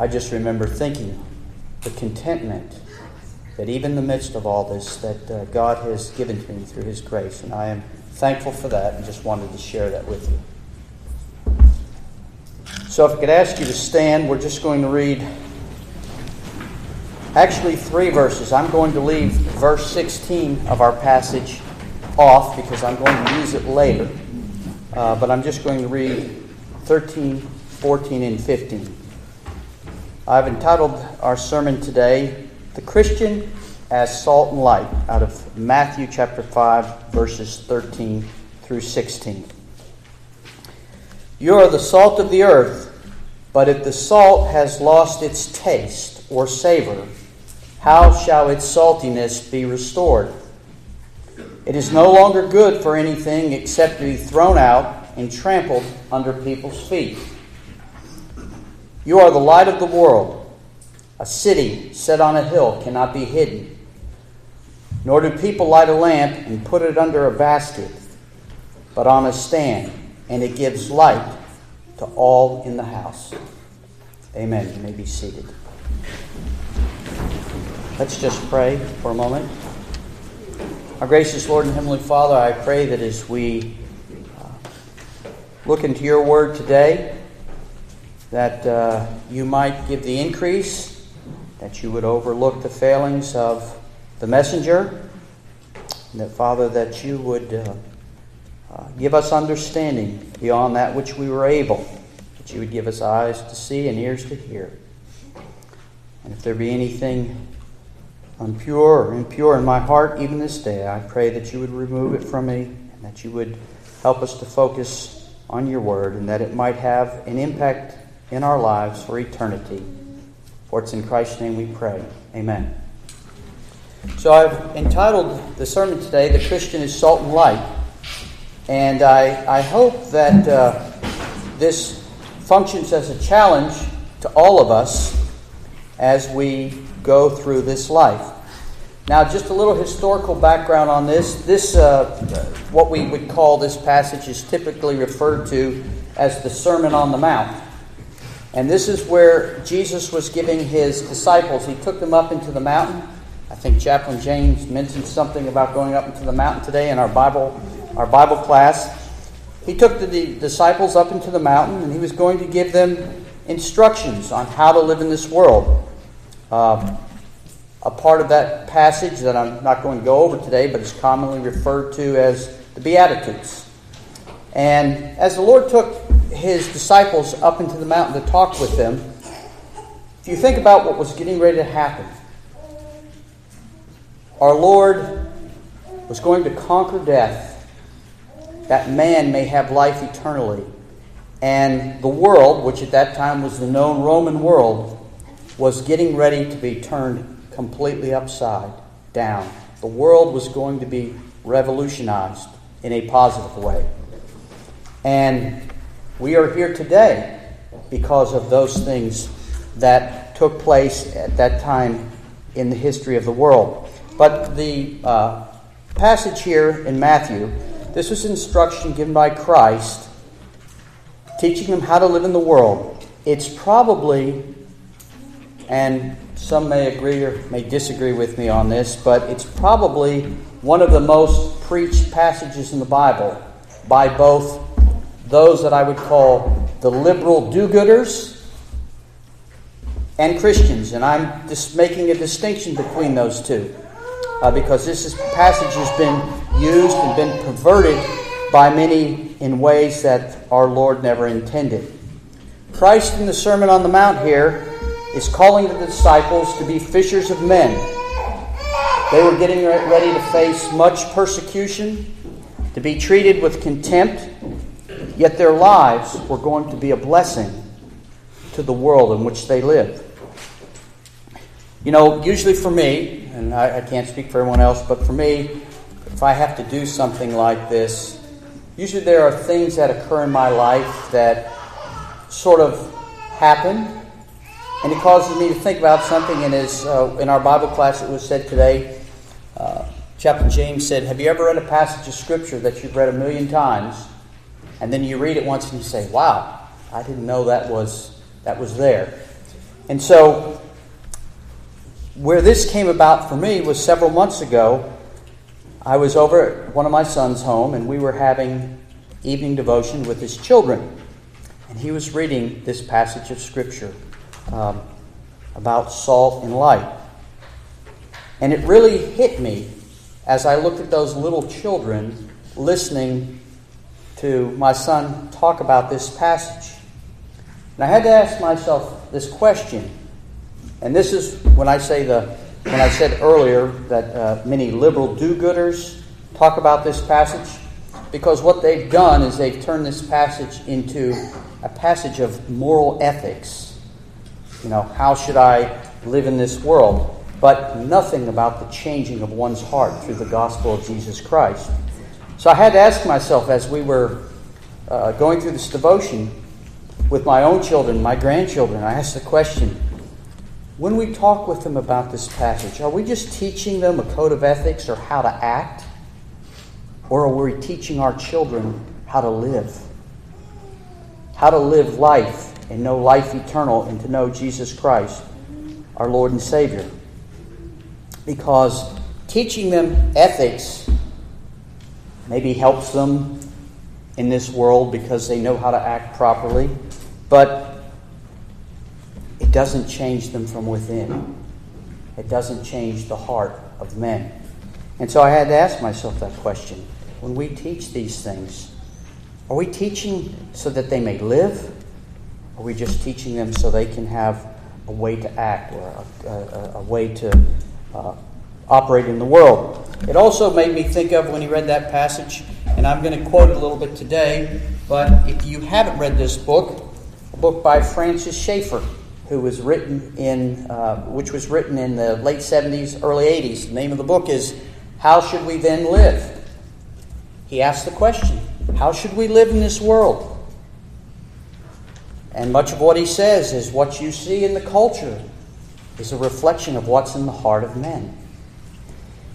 I just remember thinking the contentment that even in the midst of all this, that uh, God has given to me through His grace. And I am thankful for that and just wanted to share that with you. So, if I could ask you to stand, we're just going to read actually three verses. I'm going to leave verse 16 of our passage off because I'm going to use it later. Uh, but I'm just going to read 13, 14, and 15. I've entitled our sermon today, The Christian as Salt and Light, out of Matthew chapter 5, verses 13 through 16. You are the salt of the earth, but if the salt has lost its taste or savor, how shall its saltiness be restored? It is no longer good for anything except to be thrown out and trampled under people's feet. You are the light of the world. A city set on a hill cannot be hidden. Nor do people light a lamp and put it under a basket, but on a stand, and it gives light to all in the house. Amen. You may be seated. Let's just pray for a moment. Our gracious Lord and Heavenly Father, I pray that as we uh, look into your word today, that uh, you might give the increase, that you would overlook the failings of the messenger, and that, Father, that you would uh, uh give us understanding beyond that which we were able, that you would give us eyes to see and ears to hear. And if there be anything unpure or impure in my heart even this day, I pray that you would remove it from me and that you would help us to focus on your word and that it might have an impact in our lives for eternity. For it's in Christ's name we pray. Amen. So I've entitled the sermon today, The Christian is Salt and Light. And I, I hope that uh, this functions as a challenge to all of us as we go through this life. Now, just a little historical background on this. This, uh, what we would call this passage, is typically referred to as the Sermon on the Mount. And this is where Jesus was giving his disciples, he took them up into the mountain. I think Chaplain James mentioned something about going up into the mountain today in our Bible, our Bible class. He took the disciples up into the mountain and he was going to give them instructions on how to live in this world. Um, a part of that passage that I'm not going to go over today, but is commonly referred to as the Beatitudes. And as the Lord took his disciples up into the mountain to talk with them, if you think about what was getting ready to happen, our Lord was going to conquer death that man may have life eternally. And the world, which at that time was the known Roman world, was getting ready to be turned completely upside down. The world was going to be revolutionized in a positive way. And we are here today because of those things that took place at that time in the history of the world. But the uh, passage here in Matthew, this was instruction given by Christ teaching them how to live in the world. It's probably and some may agree or may disagree with me on this, but it's probably one of the most preached passages in the Bible by both those that I would call the liberal do gooders and Christians. And I'm just making a distinction between those two uh, because this is, passage has been used and been perverted by many in ways that our Lord never intended. Christ in the Sermon on the Mount here is calling the disciples to be fishers of men. They were getting ready to face much persecution, to be treated with contempt, yet their lives were going to be a blessing to the world in which they live. You know, usually for me, and I, I can't speak for everyone else, but for me, if I have to do something like this, usually there are things that occur in my life that sort of happen and it causes me to think about something. And as uh, in our Bible class, it was said today, uh, Chaplain James said, Have you ever read a passage of Scripture that you've read a million times, and then you read it once and you say, Wow, I didn't know that was, that was there? And so, where this came about for me was several months ago. I was over at one of my son's home, and we were having evening devotion with his children. And he was reading this passage of Scripture um, about salt and light. And it really hit me as I looked at those little children listening to my son talk about this passage. And I had to ask myself this question. And this is when I say the when I said earlier that uh, many liberal do-gooders talk about this passage, because what they've done is they've turned this passage into a passage of moral ethics. You know, how should I live in this world? But nothing about the changing of one's heart through the gospel of Jesus Christ. So I had to ask myself as we were uh, going through this devotion with my own children, my grandchildren, I asked the question when we talk with them about this passage, are we just teaching them a code of ethics or how to act? Or are we teaching our children how to live? How to live life and know life eternal and to know Jesus Christ, our Lord and Savior. Because teaching them ethics maybe helps them in this world because they know how to act properly, but it doesn't change them from within. It doesn't change the heart of men. And so I had to ask myself that question. When we teach these things, are we teaching so that they may live? Are we just teaching them so they can have a way to act or a, a, a way to uh, operate in the world? It also made me think of when he read that passage, and I'm going to quote it a little bit today, but if you haven't read this book, a book by Francis Schaeffer, who was written in, uh, which was written in the late 70s, early 80s. The name of the book is How Should We Then Live? He asked the question, How should we live in this world? And much of what he says is what you see in the culture is a reflection of what's in the heart of men.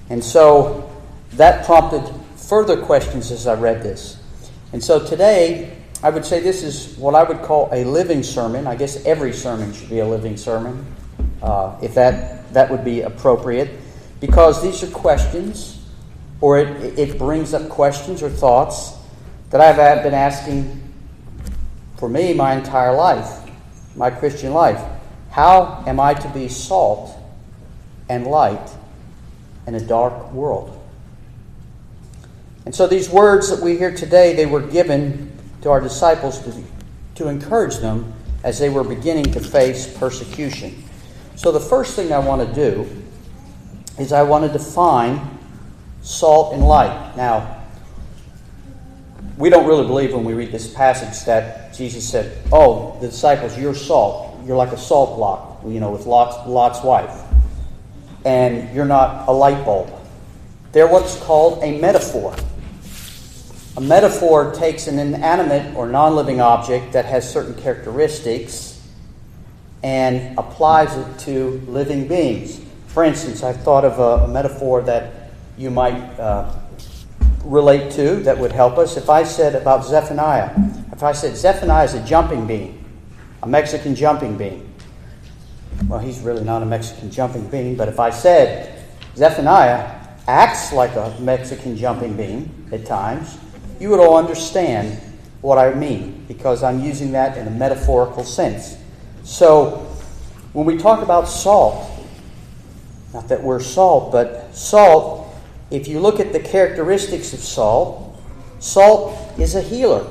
And so that prompted further questions as I read this. And so today, I would say this is what I would call a living sermon. I guess every sermon should be a living sermon, uh, if that, that would be appropriate, because these are questions, or it, it brings up questions or thoughts that I've been asking for me my entire life, my Christian life. How am I to be salt and light in a dark world? And so these words that we hear today, they were given to our disciples to, to encourage them as they were beginning to face persecution. So, the first thing I want to do is I want to define salt and light. Now, we don't really believe when we read this passage that Jesus said, Oh, the disciples, you're salt. You're like a salt block, you know, with Lot's, Lot's wife. And you're not a light bulb. They're what's called a metaphor. A metaphor takes an inanimate or non living object that has certain characteristics and applies it to living beings. For instance, I've thought of a, a metaphor that you might uh, relate to that would help us. If I said about Zephaniah, if I said Zephaniah is a jumping bean, a Mexican jumping bean, well, he's really not a Mexican jumping bean, but if I said Zephaniah acts like a Mexican jumping bean at times, you would all understand what I mean because I'm using that in a metaphorical sense. So, when we talk about salt, not that we're salt, but salt, if you look at the characteristics of salt, salt is a healer.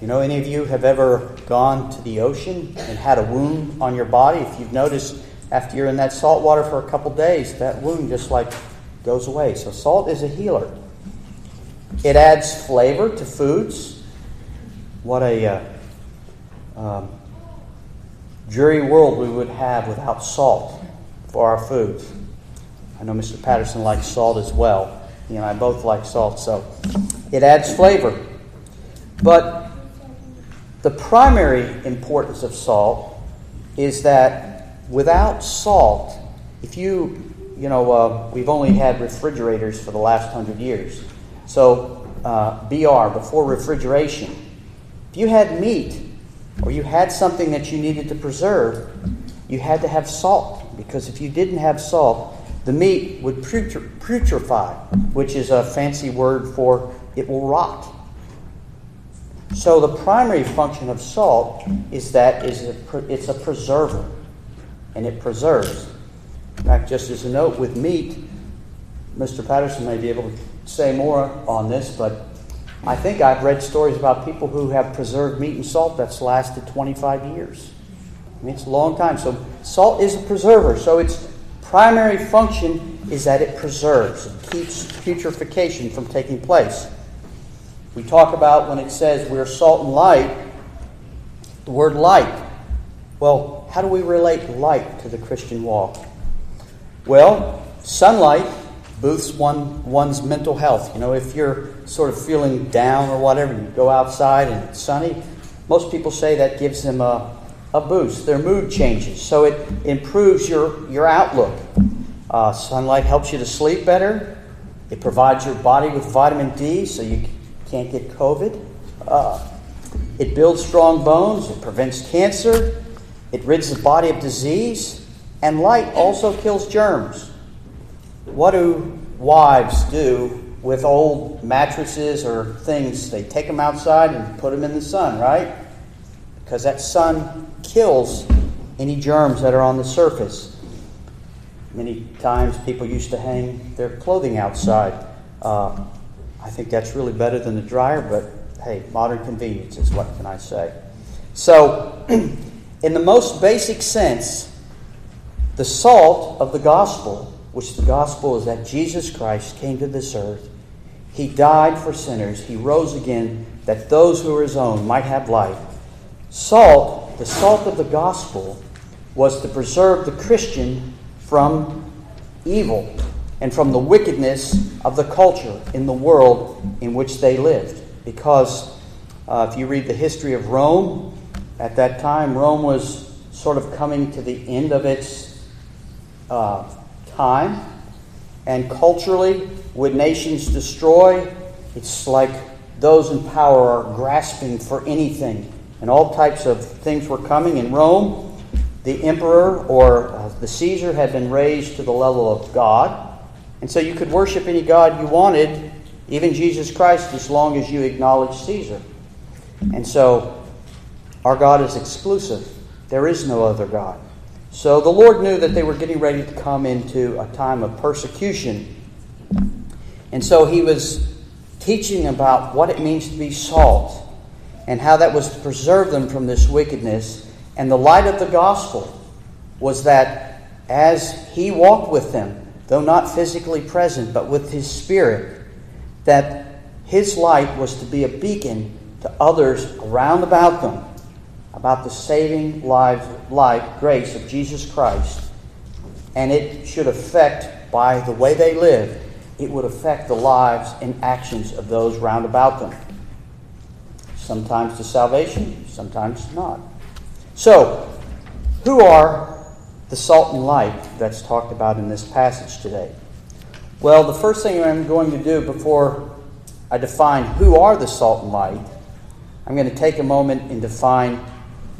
You know, any of you have ever gone to the ocean and had a wound on your body? If you've noticed after you're in that salt water for a couple days, that wound just like goes away. So, salt is a healer. It adds flavor to foods. What a uh, um, dreary world we would have without salt for our foods. I know Mr. Patterson likes salt as well. He and I both like salt, so it adds flavor. But the primary importance of salt is that without salt, if you, you know, uh, we've only had refrigerators for the last hundred years. So, uh, BR, before refrigeration, if you had meat or you had something that you needed to preserve, you had to have salt. Because if you didn't have salt, the meat would putrefy, which is a fancy word for it will rot. So the primary function of salt is that it's a preserver, and it preserves. In fact, just as a note with meat, Mr. Patterson may be able to say more on this, but I think I've read stories about people who have preserved meat and salt that's lasted 25 years. I mean, it's a long time. So salt is a preserver. So its primary function is that it preserves, it keeps putrefaction from taking place. We talk about when it says we're salt and light, the word light. Well, how do we relate light to the Christian walk? Well, sunlight boosts one, one's mental health. You know, if you're sort of feeling down or whatever, you go outside and it's sunny, most people say that gives them a, a boost. Their mood changes. So it improves your, your outlook. Uh, sunlight helps you to sleep better. It provides your body with vitamin D so you can't get COVID. Uh, it builds strong bones. It prevents cancer. It rids the body of disease. And light also kills germs. What do wives do with old mattresses or things? They take them outside and put them in the sun, right? Because that sun kills any germs that are on the surface. Many times people used to hang their clothing outside. Uh, I think that's really better than the dryer, but hey, modern conveniences, what can I say? So, in the most basic sense, the salt of the gospel which the gospel is that Jesus Christ came to this earth. He died for sinners. He rose again that those who are his own might have life. Salt, the salt of the gospel, was to preserve the Christian from evil and from the wickedness of the culture in the world in which they lived. Because uh, if you read the history of Rome, at that time, Rome was sort of coming to the end of its uh, time. And culturally, would nations destroy? It's like those in power are grasping for anything. And all types of things were coming. In Rome, the emperor or uh, the Caesar had been raised to the level of God. And so you could worship any God you wanted, even Jesus Christ, as long as you acknowledge Caesar. And so our God is exclusive. There is no other God. So the Lord knew that they were getting ready to come into a time of persecution. And so he was teaching about what it means to be salt and how that was to preserve them from this wickedness. And the light of the gospel was that as he walked with them, though not physically present, but with his spirit, that his light was to be a beacon to others around about them about the saving life, life, grace of Jesus Christ, and it should affect, by the way they live, it would affect the lives and actions of those round about them. Sometimes to salvation, sometimes not. So, who are the salt and light that's talked about in this passage today? Well, the first thing I'm going to do before I define who are the salt and light, I'm going to take a moment and define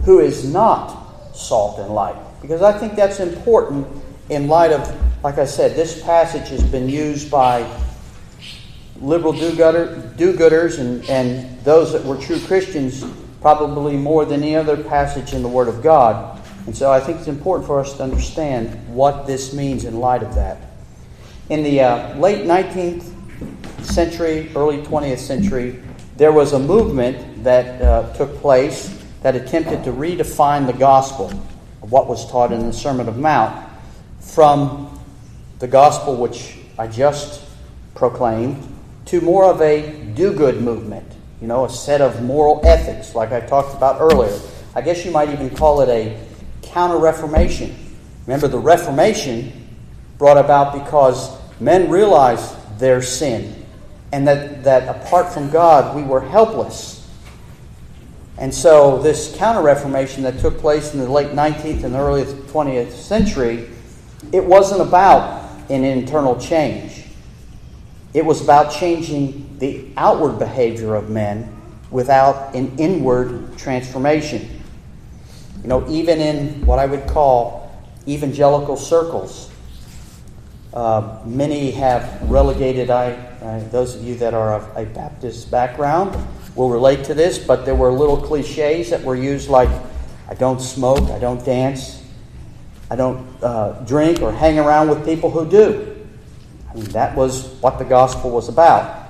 who is not salt and light. Because I think that's important in light of, like I said, this passage has been used by liberal do gooders and, and those that were true Christians probably more than any other passage in the Word of God. And so I think it's important for us to understand what this means in light of that. In the uh, late 19th century, early 20th century, there was a movement that uh, took place that attempted to redefine the gospel of what was taught in the Sermon of Mount from the gospel which I just proclaimed to more of a do good movement, you know, a set of moral ethics, like I talked about earlier. I guess you might even call it a counter reformation. Remember, the Reformation brought about because men realized their sin and that, that apart from God we were helpless and so, this Counter Reformation that took place in the late 19th and early 20th century, it wasn't about an internal change. It was about changing the outward behavior of men without an inward transformation. You know, even in what I would call evangelical circles, uh, many have relegated, I, those of you that are of a Baptist background will relate to this, but there were little cliches that were used like, I don't smoke, I don't dance, I don't uh, drink or hang around with people who do. I mean, that was what the gospel was about.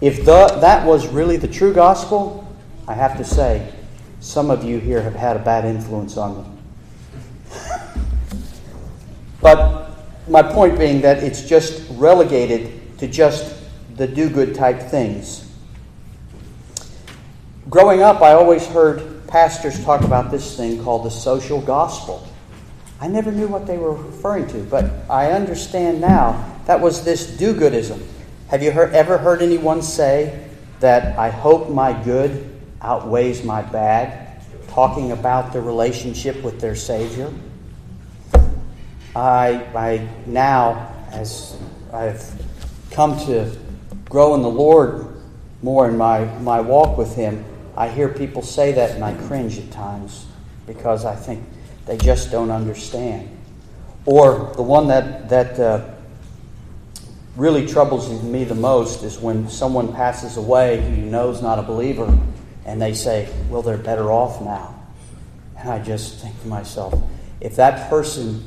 If the, that was really the true gospel, I have to say, some of you here have had a bad influence on me. but my point being that it's just relegated to just the do good type things. Growing up, I always heard pastors talk about this thing called the social gospel. I never knew what they were referring to, but I understand now that was this do goodism. Have you heard, ever heard anyone say that I hope my good outweighs my bad, talking about the relationship with their Savior? I, I now, as I've come to grow in the Lord more in my, my walk with Him, I hear people say that and I cringe at times because I think they just don't understand. Or the one that, that uh, really troubles me the most is when someone passes away who you know is not a believer and they say, well, they're better off now. And I just think to myself, if that person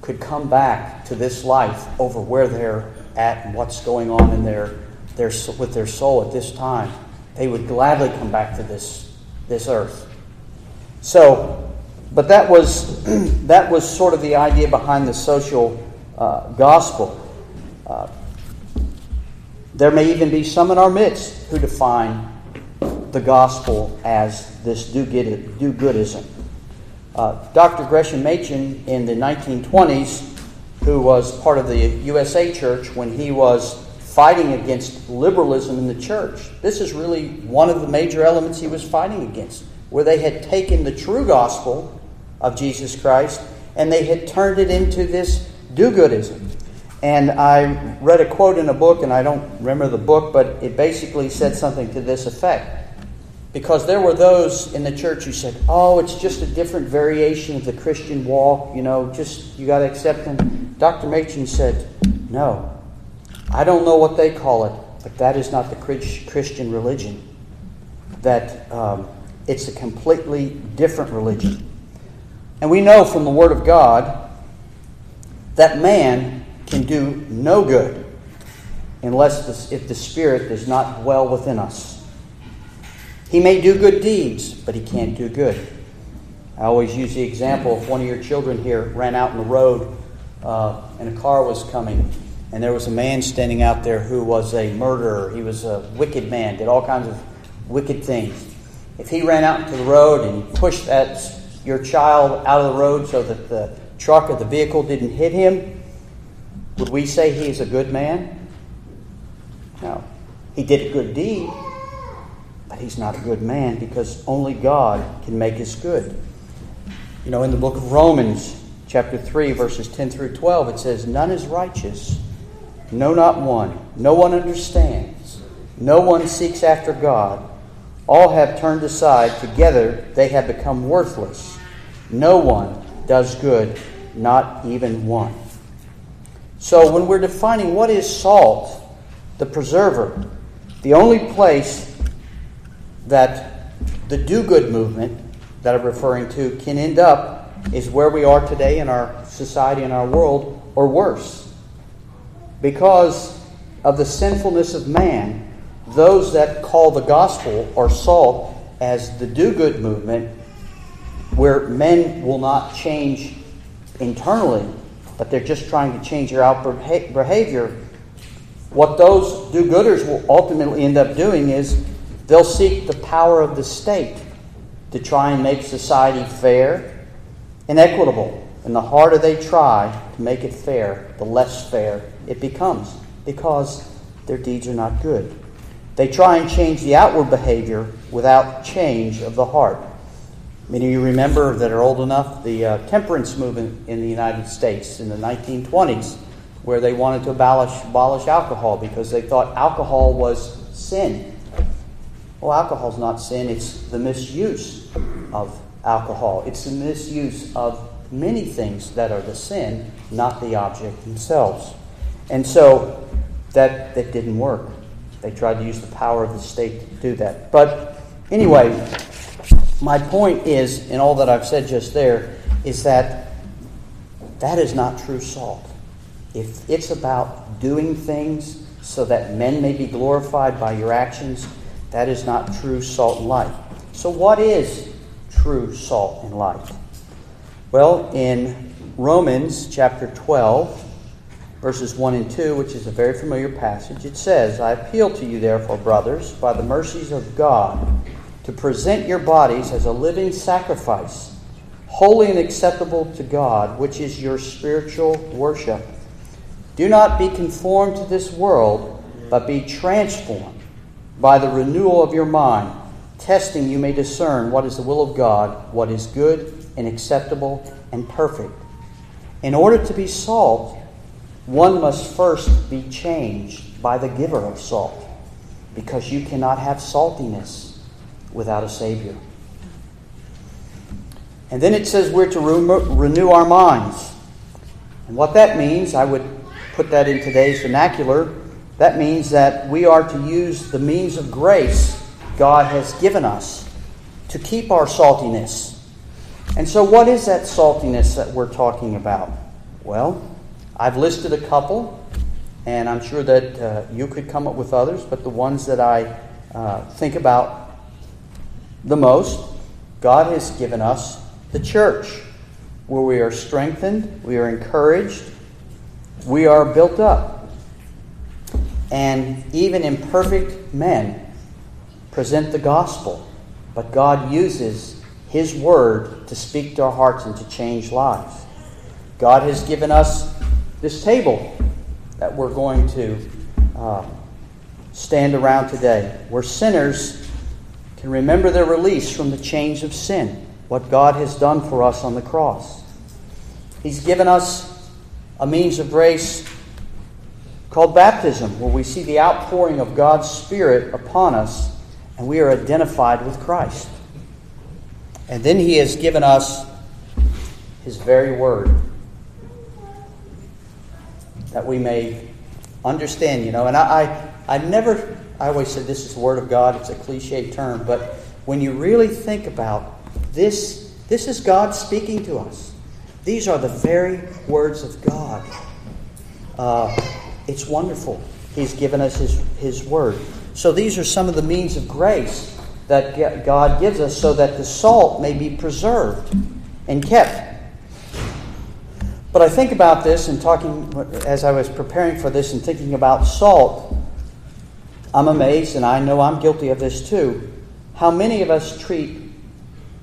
could come back to this life over where they're at and what's going on in their, their, with their soul at this time, they would gladly come back to this, this earth. So, but that was, that was sort of the idea behind the social uh, gospel. Uh, there may even be some in our midst who define the gospel as this do goodism. Uh, Dr. Gresham Machen in the 1920s, who was part of the USA Church when he was fighting against liberalism in the church, this is really one of the major elements he was fighting against, where they had taken the true gospel of Jesus Christ and they had turned it into this do goodism. And I read a quote in a book, and I don't remember the book, but it basically said something to this effect. Because there were those in the church who said, oh, it's just a different variation of the Christian walk, you know, just you got to accept them. Dr. Machen said, no, I don't know what they call it, but that is not the Christian religion. That um, it's a completely different religion. And we know from the Word of God that man can do no good unless the, if the Spirit does not dwell within us. He may do good deeds, but he can't do good. I always use the example if one of your children here ran out in the road uh, and a car was coming, and there was a man standing out there who was a murderer. He was a wicked man, did all kinds of wicked things. If he ran out into the road and pushed that your child out of the road so that the truck or the vehicle didn't hit him, would we say he is a good man? No. He did a good deed, but he's not a good man because only God can make us good. You know, in the book of Romans, chapter 3, verses 10 through 12, it says, None is righteous, no, not one. No one understands. No one seeks after God. All have turned aside. Together they have become worthless. No one does good, not even one. So, when we're defining what is salt, the preserver, the only place that the do good movement that I'm referring to can end up is where we are today in our society and our world, or worse. Because of the sinfulness of man, those that call the gospel or salt as the do good movement, where men will not change internally, but they're just trying to change your outward behavior. What those do gooders will ultimately end up doing is they'll seek the power of the state to try and make society fair and equitable. And the harder they try to make it fair, the less fair it becomes because their deeds are not good. They try and change the outward behavior without change of the heart. Many of you remember that are old enough the uh, temperance movement in the United States in the 1920s, where they wanted to abolish, abolish alcohol because they thought alcohol was sin. Well, alcohol's not sin, it's the misuse of alcohol. It's the misuse of many things that are the sin, not the object themselves. And so that, that didn't work. They tried to use the power of the state to do that. But anyway, my point is, in all that I've said just there, is that that is not true salt. If it's about doing things so that men may be glorified by your actions, that is not true salt and light. So, what is true salt and light? Well, in Romans chapter 12, verses 1 and 2, which is a very familiar passage, it says, I appeal to you, therefore, brothers, by the mercies of God, to present your bodies as a living sacrifice, holy and acceptable to God, which is your spiritual worship. Do not be conformed to this world, but be transformed by the renewal of your mind, testing you may discern what is the will of God, what is good and acceptable and perfect. In order to be salt, one must first be changed by the giver of salt, because you cannot have saltiness without a Savior. And then it says we're to renew our minds. And what that means, I would put that in today's vernacular, that means that we are to use the means of grace God has given us to keep our saltiness. And so, what is that saltiness that we're talking about? Well, I've listed a couple, and I'm sure that uh, you could come up with others, but the ones that I uh, think about the most, God has given us the church, where we are strengthened, we are encouraged, we are built up. And even imperfect men present the gospel, but God uses His word to speak to our hearts and to change lives. God has given us this table that we're going to uh, stand around today, where sinners can remember their release from the chains of sin, what God has done for us on the cross. He's given us a means of grace called baptism, where we see the outpouring of God's Spirit upon us and we are identified with Christ. And then He has given us His very word that we may understand, you know. And I, I, I never, I always said this is the Word of God. It's a cliche term, but when you really think about this, this is God speaking to us. These are the very words of God. Uh, it's wonderful. He's given us His, His Word. So these are some of the means of grace that God gives us so that the salt may be preserved and kept. But I think about this and talking as I was preparing for this and thinking about salt, I'm amazed, and I know I'm guilty of this too, how many of us treat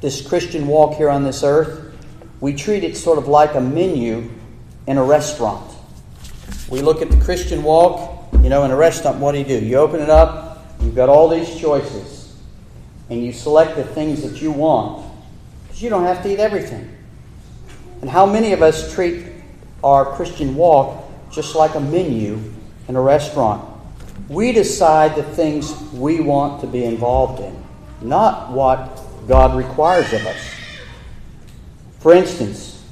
this Christian walk here on this earth, we treat it sort of like a menu in a restaurant. We look at the Christian walk, you know, in a restaurant, what do you do? You open it up, you've got all these choices, and you select the things that you want, because you don't have to eat everything. And how many of us treat our Christian walk just like a menu in a restaurant? We decide the things we want to be involved in, not what God requires of us. For instance,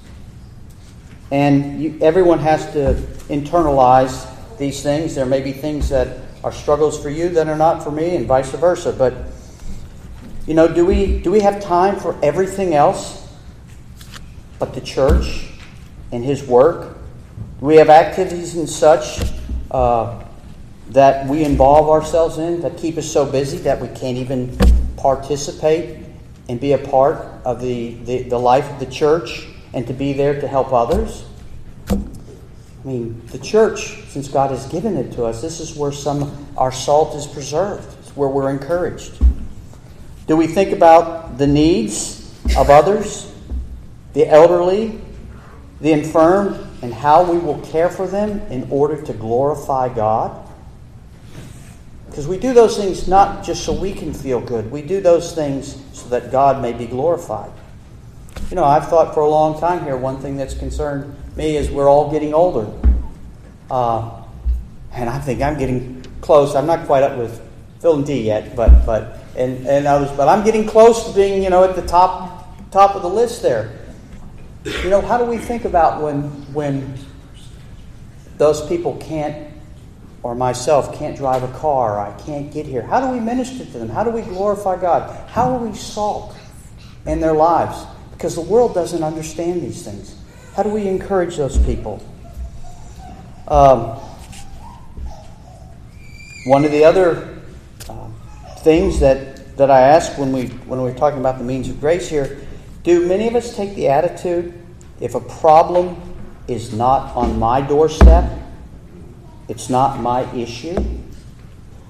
and you, everyone has to internalize these things. There may be things that are struggles for you that are not for me, and vice versa. But you know, do we do we have time for everything else? but the church and his work? Do we have activities and such uh, that we involve ourselves in that keep us so busy that we can't even participate and be a part of the, the, the life of the church and to be there to help others? I mean, the church, since God has given it to us, this is where some our salt is preserved. It's where we're encouraged. Do we think about the needs of others? the elderly, the infirm, and how we will care for them in order to glorify God. Because we do those things not just so we can feel good, we do those things so that God may be glorified. You know, I've thought for a long time here, one thing that's concerned me is we're all getting older. Uh, and I think I'm getting close. I'm not quite up with Phil and Dee yet, but, but and, and others, but I'm getting close to being, you know, at the top top of the list there. You know, how do we think about when when those people can't or myself can't drive a car, I can't get here? How do we minister to them? How do we glorify God? How are we salt in their lives? Because the world doesn't understand these things. How do we encourage those people? Um, one of the other uh, things that, that I ask when, we, when we're talking about the means of grace here do many of us take the attitude if a problem is not on my doorstep, it's not my issue?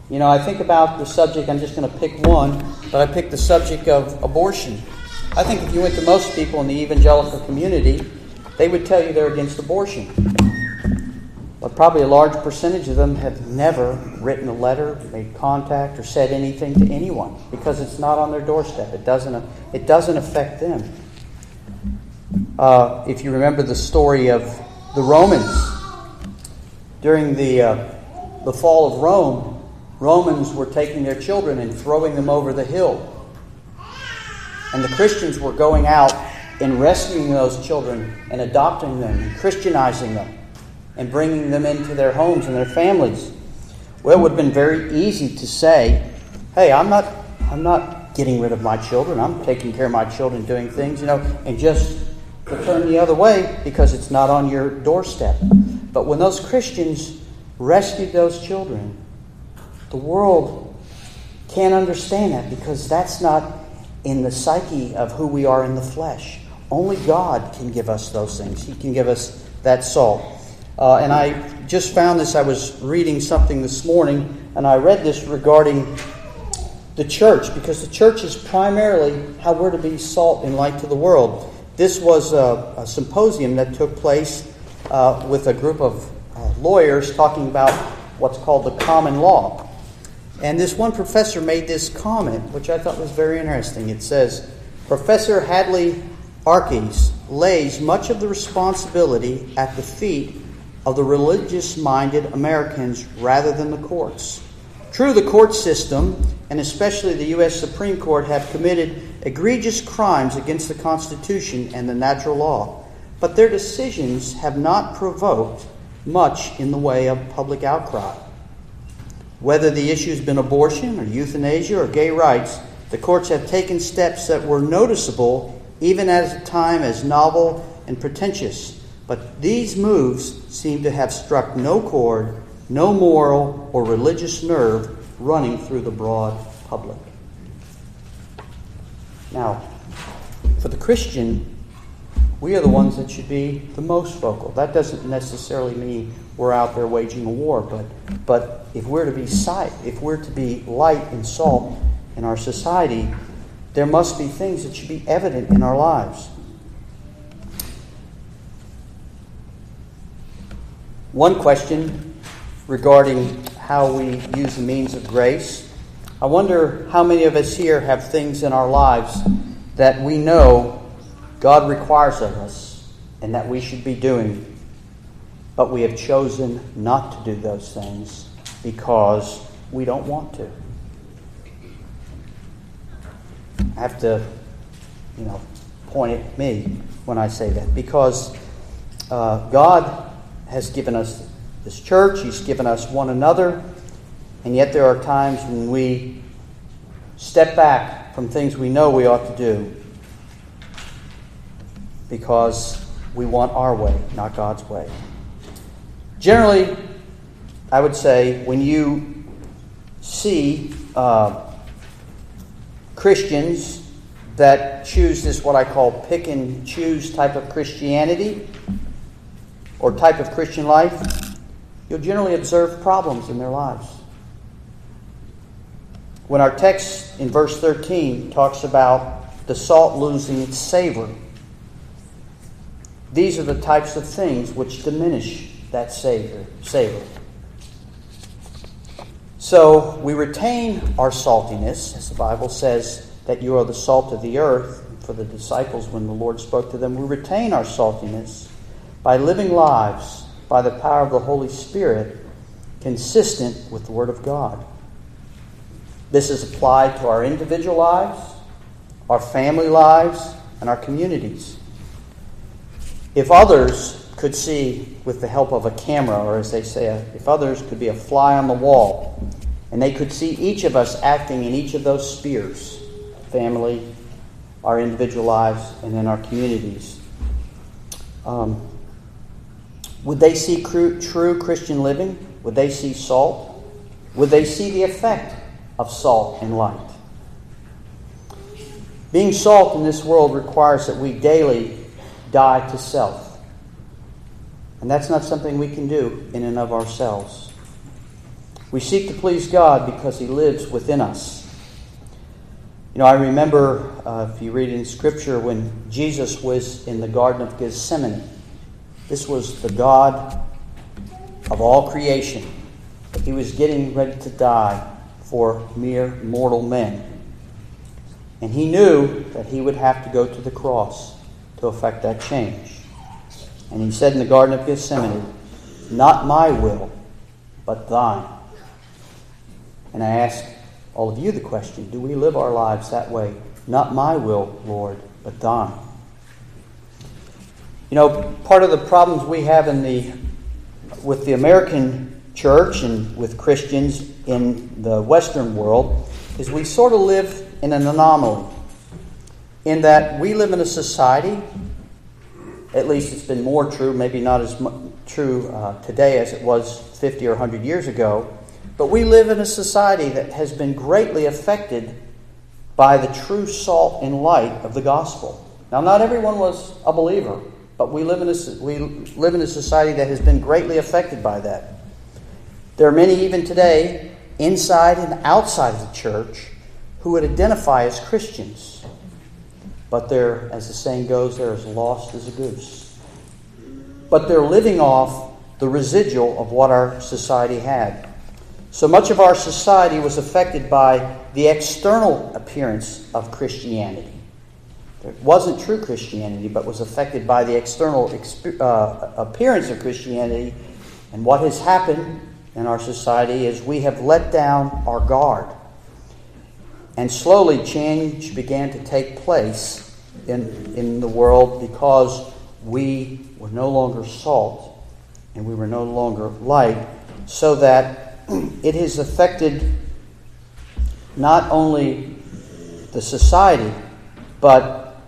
You know, I think about the subject, I'm just going to pick one, but I picked the subject of abortion. I think if you went to most people in the evangelical community, they would tell you they're against abortion. But probably a large percentage of them have never written a letter, made contact, or said anything to anyone because it's not on their doorstep. It doesn't, it doesn't affect them. Uh, if you remember the story of the Romans, during the, uh, the fall of Rome, Romans were taking their children and throwing them over the hill. And the Christians were going out and rescuing those children and adopting them and Christianizing them and bringing them into their homes and their families. Well, it would have been very easy to say, hey, I'm not, I'm not getting rid of my children. I'm taking care of my children, doing things, you know, and just turn the other way because it's not on your doorstep. But when those Christians rescued those children, the world can't understand that because that's not in the psyche of who we are in the flesh. Only God can give us those things. He can give us that salt. Uh, and I just found this. I was reading something this morning, and I read this regarding the church, because the church is primarily how we're to be salt and light to the world. This was a, a symposium that took place uh, with a group of uh, lawyers talking about what's called the common law. And this one professor made this comment, which I thought was very interesting. It says, Professor Hadley Arkes lays much of the responsibility at the feet of the religious minded Americans rather than the courts. True, the court system, and especially the U.S. Supreme Court, have committed egregious crimes against the Constitution and the natural law, but their decisions have not provoked much in the way of public outcry. Whether the issue has been abortion or euthanasia or gay rights, the courts have taken steps that were noticeable even at a time as novel and pretentious but these moves seem to have struck no chord, no moral or religious nerve running through the broad public. Now, for the Christian, we are the ones that should be the most vocal. That doesn't necessarily mean we're out there waging a war, but, but if we're to be sight, if we're to be light and salt in our society, there must be things that should be evident in our lives. One question regarding how we use the means of grace. I wonder how many of us here have things in our lives that we know God requires of us and that we should be doing, but we have chosen not to do those things because we don't want to. I have to, you know, point at me when I say that because uh, God has given us this church, He's given us one another, and yet there are times when we step back from things we know we ought to do because we want our way, not God's way. Generally, I would say when you see uh, Christians that choose this, what I call pick and choose type of Christianity, or type of Christian life, you'll generally observe problems in their lives. When our text in verse 13 talks about the salt losing its savor, these are the types of things which diminish that savor. savor. So we retain our saltiness, as the Bible says that you are the salt of the earth. For the disciples, when the Lord spoke to them, we retain our saltiness by living lives by the power of the Holy Spirit consistent with the Word of God. This is applied to our individual lives, our family lives, and our communities. If others could see with the help of a camera, or as they say, if others could be a fly on the wall, and they could see each of us acting in each of those spheres family, our individual lives, and in our communities. Um, would they see true, true Christian living? Would they see salt? Would they see the effect of salt and light? Being salt in this world requires that we daily die to self. And that's not something we can do in and of ourselves. We seek to please God because He lives within us. You know, I remember, uh, if you read in Scripture, when Jesus was in the Garden of Gethsemane. This was the God of all creation. He was getting ready to die for mere mortal men. And he knew that he would have to go to the cross to effect that change. And he said in the Garden of Gethsemane, Not my will, but thine. And I ask all of you the question do we live our lives that way? Not my will, Lord, but thine. You know, part of the problems we have in the with the American church and with Christians in the Western world is we sort of live in an anomaly. In that we live in a society, at least it's been more true, maybe not as true uh, today as it was 50 or 100 years ago, but we live in a society that has been greatly affected by the true salt and light of the gospel. Now, not everyone was a believer. But we live in a, we live in a society that has been greatly affected by that. There are many, even today, inside and outside of the church, who would identify as Christians. But they're, as the saying goes, they're as lost as a goose. But they're living off the residual of what our society had. So much of our society was affected by the external appearance of Christianity. It wasn't true Christianity, but was affected by the external uh, appearance of Christianity. And what has happened in our society is we have let down our guard. And slowly change began to take place in, in the world because we were no longer salt and we were no longer light, so that it has affected not only the society, but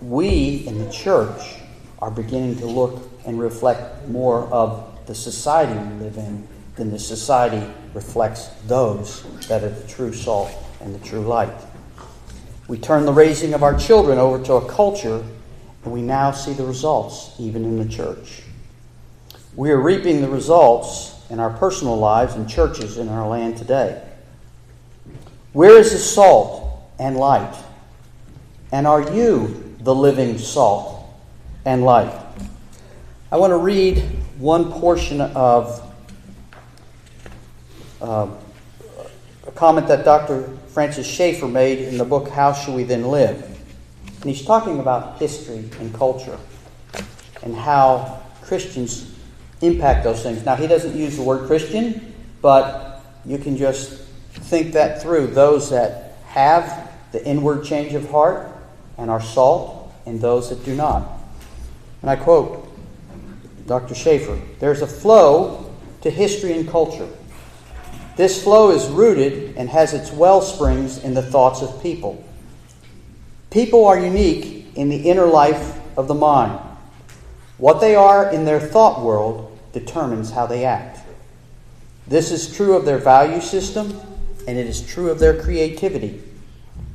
we in the church are beginning to look and reflect more of the society we live in than the society reflects those that are the true salt and the true light. We turn the raising of our children over to a culture, and we now see the results even in the church. We are reaping the results in our personal lives and churches in our land today. Where is the salt and light? And are you the living salt and light. I want to read one portion of uh, a comment that Dr. Francis Schaeffer made in the book How Shall We Then Live? And he's talking about history and culture and how Christians impact those things. Now, he doesn't use the word Christian, but you can just think that through. Those that have the inward change of heart and are salt and those that do not. And I quote Dr. Schaeffer There's a flow to history and culture. This flow is rooted and has its well springs in the thoughts of people. People are unique in the inner life of the mind. What they are in their thought world determines how they act. This is true of their value system, and it is true of their creativity.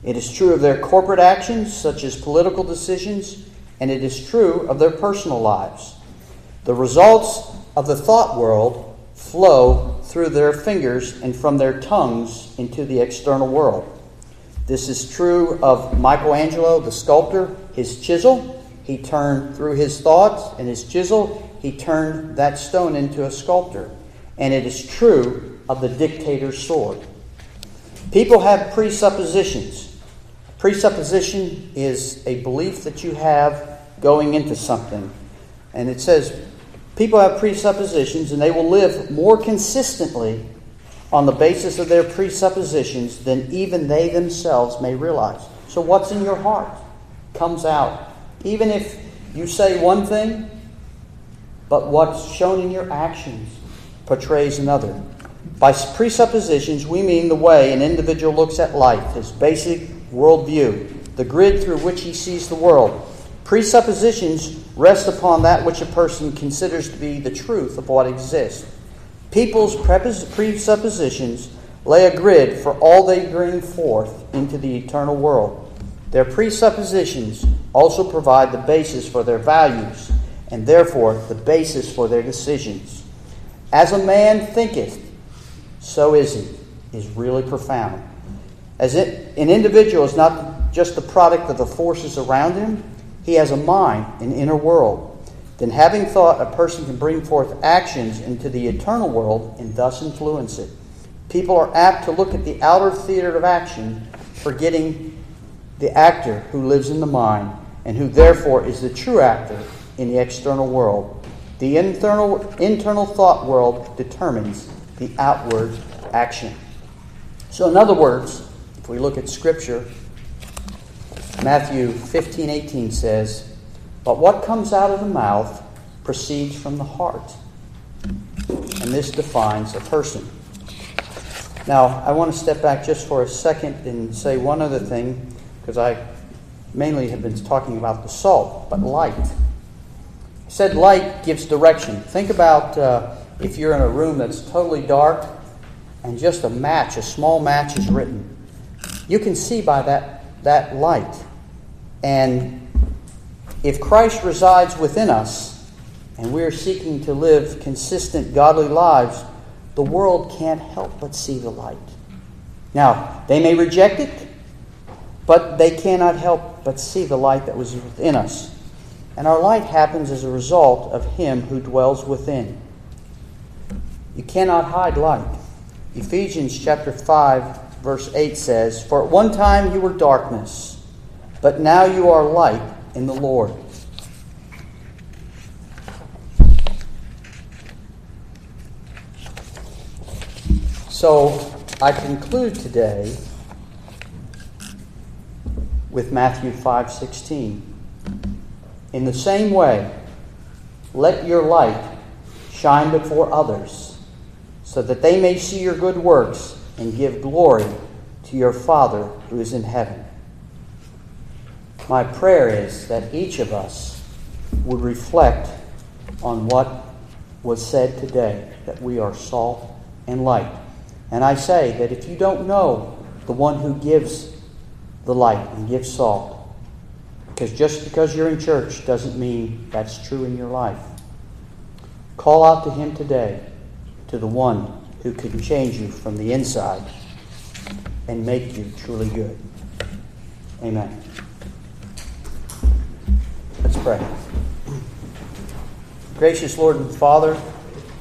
It is true of their corporate actions, such as political decisions, and it is true of their personal lives. The results of the thought world flow through their fingers and from their tongues into the external world. This is true of Michelangelo, the sculptor, his chisel. He turned through his thoughts and his chisel, he turned that stone into a sculptor. And it is true of the dictator's sword. People have presuppositions. Presupposition is a belief that you have going into something. And it says people have presuppositions and they will live more consistently on the basis of their presuppositions than even they themselves may realize. So, what's in your heart? comes out. Even if you say one thing, but what's shown in your actions portrays another. By presuppositions, we mean the way an individual looks at life, his basic worldview, the grid through which he sees the world. Presuppositions rest upon that which a person considers to be the truth of what exists. People's presuppositions lay a grid for all they bring forth into the eternal world. Their presuppositions also provide the basis for their values, and therefore the basis for their decisions. As a man thinketh, so is he, is really profound. As it, an individual is not just the product of the forces around him, he has a mind, an inner world. Then, having thought, a person can bring forth actions into the eternal world and thus influence it. People are apt to look at the outer theater of action, forgetting the actor who lives in the mind and who therefore is the true actor in the external world. The internal, internal thought world determines the outward action. So, in other words, if we look at Scripture, Matthew 15 18 says, But what comes out of the mouth proceeds from the heart. And this defines a person. Now, I want to step back just for a second and say one other thing, because I mainly have been talking about the salt, but light. I said light gives direction. Think about uh, if you're in a room that's totally dark and just a match, a small match is written. You can see by that, that light. And if Christ resides within us and we're seeking to live consistent, godly lives, the world can't help but see the light. Now, they may reject it, but they cannot help but see the light that was within us. And our light happens as a result of Him who dwells within. You cannot hide light. Ephesians chapter 5 verse 8 says, "For at one time you were darkness, but now you are light in the Lord." So, I conclude today with Matthew 5:16. In the same way, let your light shine before others, so that they may see your good works and give glory to your Father who is in heaven. My prayer is that each of us would reflect on what was said today that we are salt and light. And I say that if you don't know the one who gives the light and gives salt, because just because you're in church doesn't mean that's true in your life. Call out to Him today, to the one who can change you from the inside and make you truly good. Amen. Pray. Gracious Lord and Father,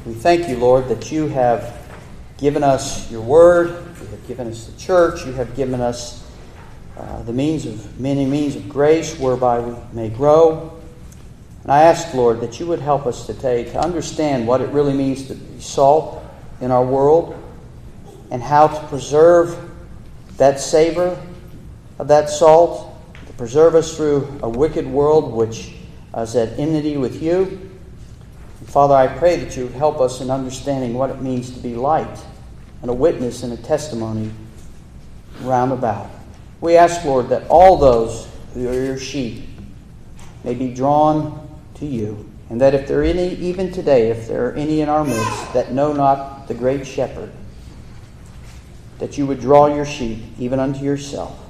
we thank you, Lord, that you have given us your word, you have given us the church, you have given us uh, the means of many means of grace whereby we may grow. And I ask, Lord, that you would help us today to understand what it really means to be salt in our world and how to preserve that savor of that salt, preserve us through a wicked world which is at enmity with you. And Father, I pray that you help us in understanding what it means to be light and a witness and a testimony round about. We ask, Lord, that all those who are your sheep may be drawn to you, and that if there are any, even today, if there are any in our midst that know not the great shepherd, that you would draw your sheep even unto yourself.